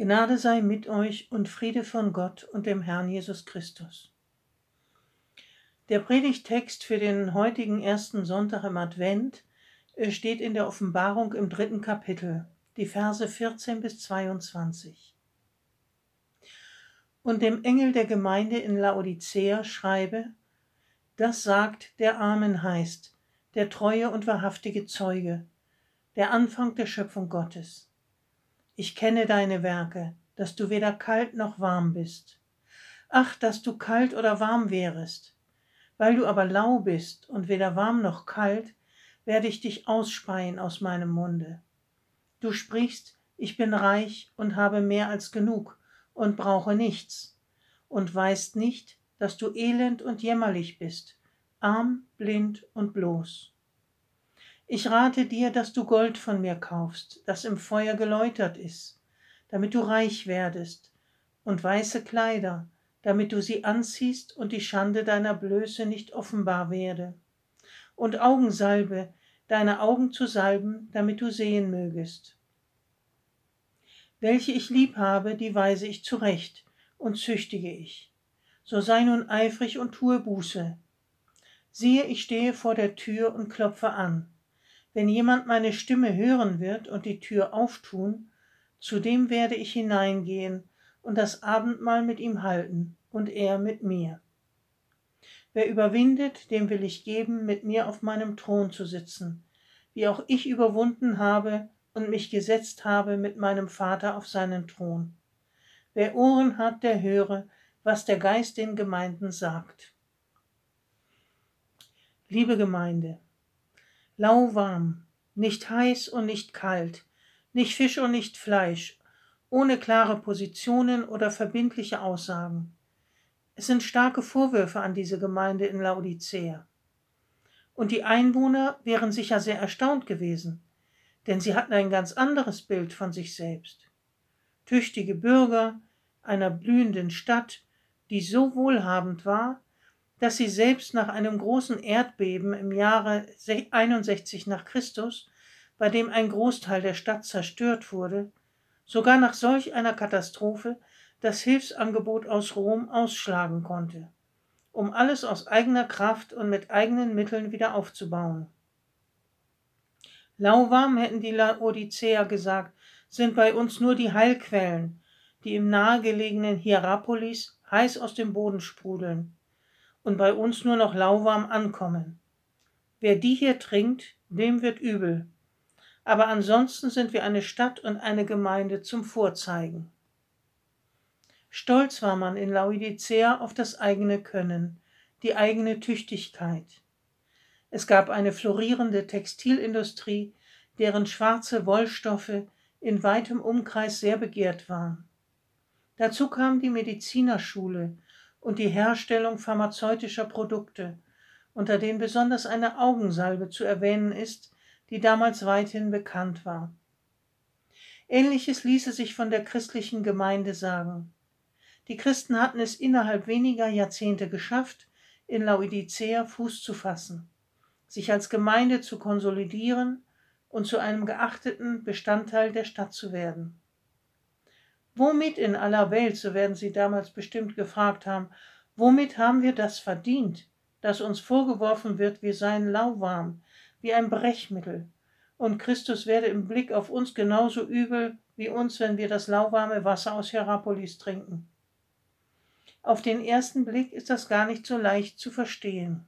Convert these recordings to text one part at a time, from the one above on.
Gnade sei mit euch und Friede von Gott und dem Herrn Jesus Christus. Der Predigtext für den heutigen ersten Sonntag im Advent äh, steht in der Offenbarung im dritten Kapitel, die Verse 14 bis 22. Und dem Engel der Gemeinde in Laodicea schreibe, das sagt, der Amen heißt, der treue und wahrhaftige Zeuge, der Anfang der Schöpfung Gottes ich kenne deine Werke, dass du weder kalt noch warm bist. Ach, dass du kalt oder warm wärest. Weil du aber lau bist und weder warm noch kalt, werde ich dich ausspeien aus meinem Munde. Du sprichst, ich bin reich und habe mehr als genug und brauche nichts, und weißt nicht, dass du elend und jämmerlich bist, arm, blind und bloß. Ich rate dir, dass du Gold von mir kaufst, das im Feuer geläutert ist, damit du reich werdest, und weiße Kleider, damit du sie anziehst und die Schande deiner Blöße nicht offenbar werde, und Augensalbe, deine Augen zu salben, damit du sehen mögest. Welche ich lieb habe, die weise ich zurecht und züchtige ich. So sei nun eifrig und tue Buße. Siehe, ich stehe vor der Tür und klopfe an. Wenn jemand meine Stimme hören wird und die Tür auftun, zu dem werde ich hineingehen und das Abendmahl mit ihm halten und er mit mir. Wer überwindet, dem will ich geben, mit mir auf meinem Thron zu sitzen, wie auch ich überwunden habe und mich gesetzt habe mit meinem Vater auf seinen Thron. Wer Ohren hat, der höre, was der Geist den Gemeinden sagt. Liebe Gemeinde, lauwarm, nicht heiß und nicht kalt, nicht Fisch und nicht Fleisch, ohne klare Positionen oder verbindliche Aussagen. Es sind starke Vorwürfe an diese Gemeinde in Laodicea. Und die Einwohner wären sicher sehr erstaunt gewesen, denn sie hatten ein ganz anderes Bild von sich selbst. Tüchtige Bürger einer blühenden Stadt, die so wohlhabend war, dass sie selbst nach einem großen Erdbeben im Jahre 61 nach Christus, bei dem ein Großteil der Stadt zerstört wurde, sogar nach solch einer Katastrophe das Hilfsangebot aus Rom ausschlagen konnte, um alles aus eigener Kraft und mit eigenen Mitteln wieder aufzubauen. Lauwarm, hätten die Laodicea gesagt, sind bei uns nur die Heilquellen, die im nahegelegenen Hierapolis heiß aus dem Boden sprudeln und bei uns nur noch lauwarm ankommen. Wer die hier trinkt, dem wird übel. Aber ansonsten sind wir eine Stadt und eine Gemeinde zum Vorzeigen. Stolz war man in Laodicea auf das eigene Können, die eigene Tüchtigkeit. Es gab eine florierende Textilindustrie, deren schwarze Wollstoffe in weitem Umkreis sehr begehrt waren. Dazu kam die Medizinerschule, und die Herstellung pharmazeutischer Produkte, unter denen besonders eine Augensalbe zu erwähnen ist, die damals weithin bekannt war. Ähnliches ließe sich von der christlichen Gemeinde sagen. Die Christen hatten es innerhalb weniger Jahrzehnte geschafft, in Laodicea Fuß zu fassen, sich als Gemeinde zu konsolidieren und zu einem geachteten Bestandteil der Stadt zu werden. Womit in aller Welt, so werden Sie damals bestimmt gefragt haben, womit haben wir das verdient, dass uns vorgeworfen wird, wir seien lauwarm, wie ein Brechmittel, und Christus werde im Blick auf uns genauso übel wie uns, wenn wir das lauwarme Wasser aus Hierapolis trinken. Auf den ersten Blick ist das gar nicht so leicht zu verstehen.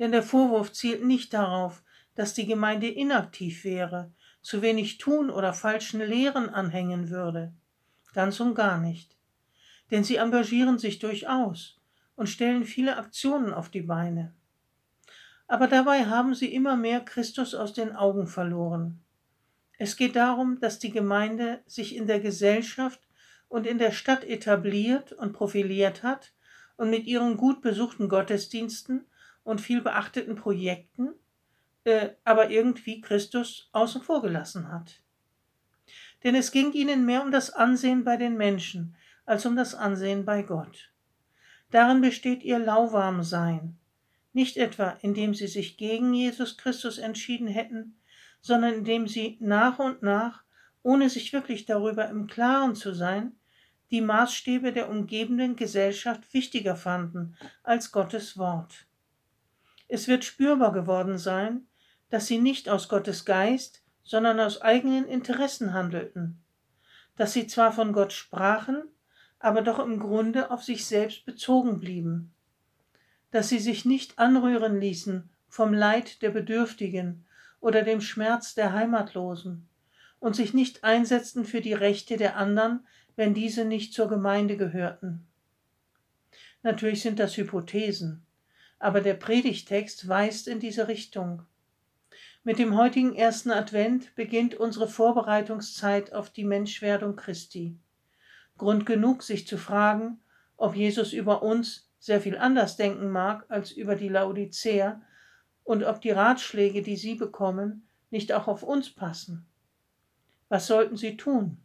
Denn der Vorwurf zielt nicht darauf, dass die Gemeinde inaktiv wäre, zu wenig tun oder falschen Lehren anhängen würde. Ganz und gar nicht. Denn sie engagieren sich durchaus und stellen viele Aktionen auf die Beine. Aber dabei haben sie immer mehr Christus aus den Augen verloren. Es geht darum, dass die Gemeinde sich in der Gesellschaft und in der Stadt etabliert und profiliert hat und mit ihren gut besuchten Gottesdiensten und viel beachteten Projekten äh, aber irgendwie Christus außen vor gelassen hat. Denn es ging ihnen mehr um das Ansehen bei den Menschen als um das Ansehen bei Gott. Darin besteht ihr Lauwarmsein, nicht etwa indem sie sich gegen Jesus Christus entschieden hätten, sondern indem sie nach und nach ohne sich wirklich darüber im Klaren zu sein, die Maßstäbe der umgebenden Gesellschaft wichtiger fanden als Gottes Wort. Es wird spürbar geworden sein, dass sie nicht aus Gottes Geist, sondern aus eigenen Interessen handelten, dass sie zwar von Gott sprachen, aber doch im Grunde auf sich selbst bezogen blieben, dass sie sich nicht anrühren ließen vom Leid der Bedürftigen oder dem Schmerz der Heimatlosen und sich nicht einsetzten für die Rechte der anderen, wenn diese nicht zur Gemeinde gehörten. Natürlich sind das Hypothesen, aber der Predigtext weist in diese Richtung. Mit dem heutigen ersten Advent beginnt unsere Vorbereitungszeit auf die Menschwerdung Christi. Grund genug, sich zu fragen, ob Jesus über uns sehr viel anders denken mag als über die Laodicea und ob die Ratschläge, die sie bekommen, nicht auch auf uns passen. Was sollten sie tun?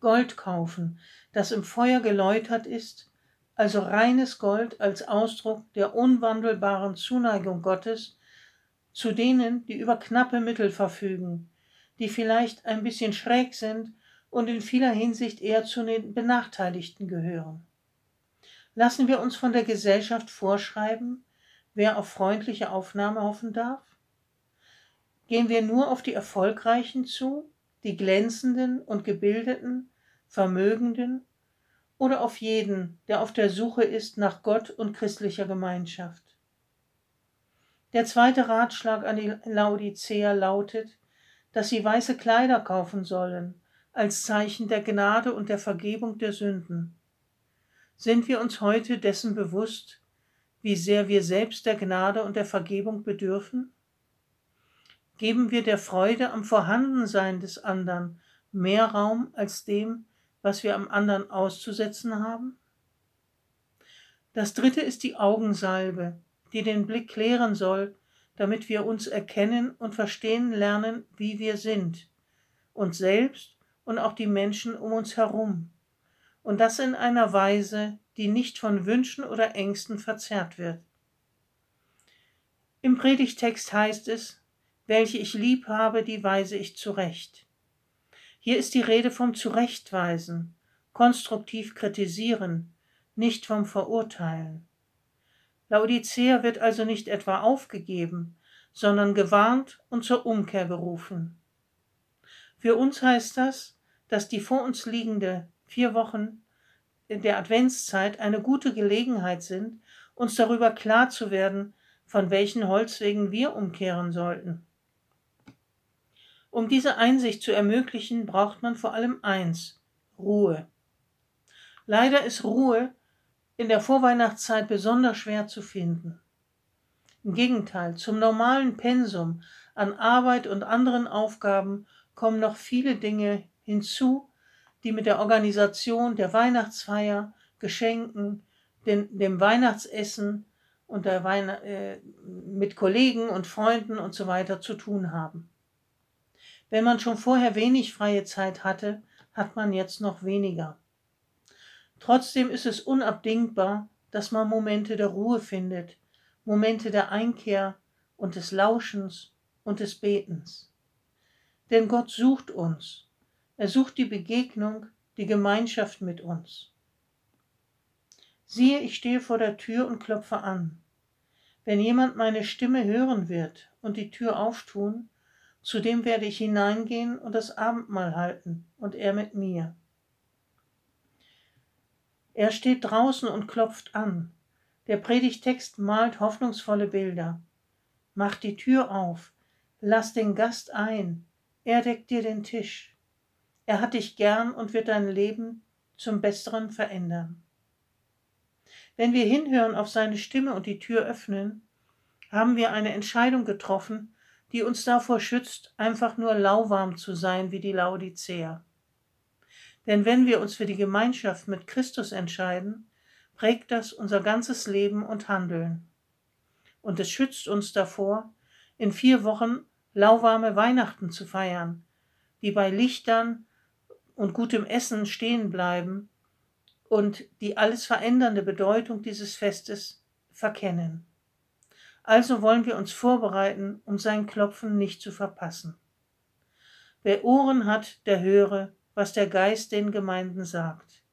Gold kaufen, das im Feuer geläutert ist, also reines Gold als Ausdruck der unwandelbaren Zuneigung Gottes zu denen, die über knappe Mittel verfügen, die vielleicht ein bisschen schräg sind und in vieler Hinsicht eher zu den Benachteiligten gehören. Lassen wir uns von der Gesellschaft vorschreiben, wer auf freundliche Aufnahme hoffen darf? Gehen wir nur auf die Erfolgreichen zu, die Glänzenden und Gebildeten, Vermögenden oder auf jeden, der auf der Suche ist nach Gott und christlicher Gemeinschaft? Der zweite Ratschlag an die Laodicea lautet, dass sie weiße Kleider kaufen sollen als Zeichen der Gnade und der Vergebung der Sünden. Sind wir uns heute dessen bewusst, wie sehr wir selbst der Gnade und der Vergebung bedürfen? Geben wir der Freude am Vorhandensein des anderen mehr Raum als dem, was wir am anderen auszusetzen haben? Das dritte ist die Augensalbe, die den Blick klären soll, damit wir uns erkennen und verstehen lernen, wie wir sind, uns selbst und auch die Menschen um uns herum. Und das in einer Weise, die nicht von Wünschen oder Ängsten verzerrt wird. Im Predigtext heißt es, welche ich lieb habe, die weise ich zurecht. Hier ist die Rede vom Zurechtweisen, konstruktiv kritisieren, nicht vom Verurteilen. Laodicea wird also nicht etwa aufgegeben, sondern gewarnt und zur Umkehr gerufen. Für uns heißt das, dass die vor uns liegende vier Wochen der Adventszeit eine gute Gelegenheit sind, uns darüber klar zu werden, von welchen Holzwegen wir umkehren sollten. Um diese Einsicht zu ermöglichen, braucht man vor allem eins Ruhe. Leider ist Ruhe in der Vorweihnachtszeit besonders schwer zu finden. Im Gegenteil, zum normalen Pensum an Arbeit und anderen Aufgaben kommen noch viele Dinge hinzu, die mit der Organisation der Weihnachtsfeier, Geschenken, den, dem Weihnachtsessen und der Weihn äh, mit Kollegen und Freunden und so weiter zu tun haben. Wenn man schon vorher wenig freie Zeit hatte, hat man jetzt noch weniger. Trotzdem ist es unabdingbar, dass man Momente der Ruhe findet, Momente der Einkehr und des Lauschens und des Betens. Denn Gott sucht uns er sucht die Begegnung, die Gemeinschaft mit uns. Siehe, ich stehe vor der Tür und klopfe an. Wenn jemand meine Stimme hören wird und die Tür auftun, zu dem werde ich hineingehen und das Abendmahl halten, und er mit mir. Er steht draußen und klopft an. Der Predigtext malt hoffnungsvolle Bilder. Mach die Tür auf, lass den Gast ein, er deckt dir den Tisch. Er hat dich gern und wird dein Leben zum Besseren verändern. Wenn wir hinhören auf seine Stimme und die Tür öffnen, haben wir eine Entscheidung getroffen, die uns davor schützt, einfach nur lauwarm zu sein wie die Laodicea. Denn wenn wir uns für die Gemeinschaft mit Christus entscheiden, prägt das unser ganzes Leben und Handeln. Und es schützt uns davor, in vier Wochen lauwarme Weihnachten zu feiern, die bei Lichtern und gutem Essen stehen bleiben und die alles verändernde Bedeutung dieses Festes verkennen. Also wollen wir uns vorbereiten, um sein Klopfen nicht zu verpassen. Wer Ohren hat, der höre, was der Geist den Gemeinden sagt.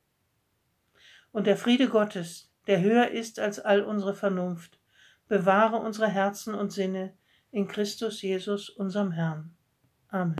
Und der Friede Gottes, der höher ist als all unsere Vernunft, bewahre unsere Herzen und Sinne in Christus Jesus, unserem Herrn. Amen.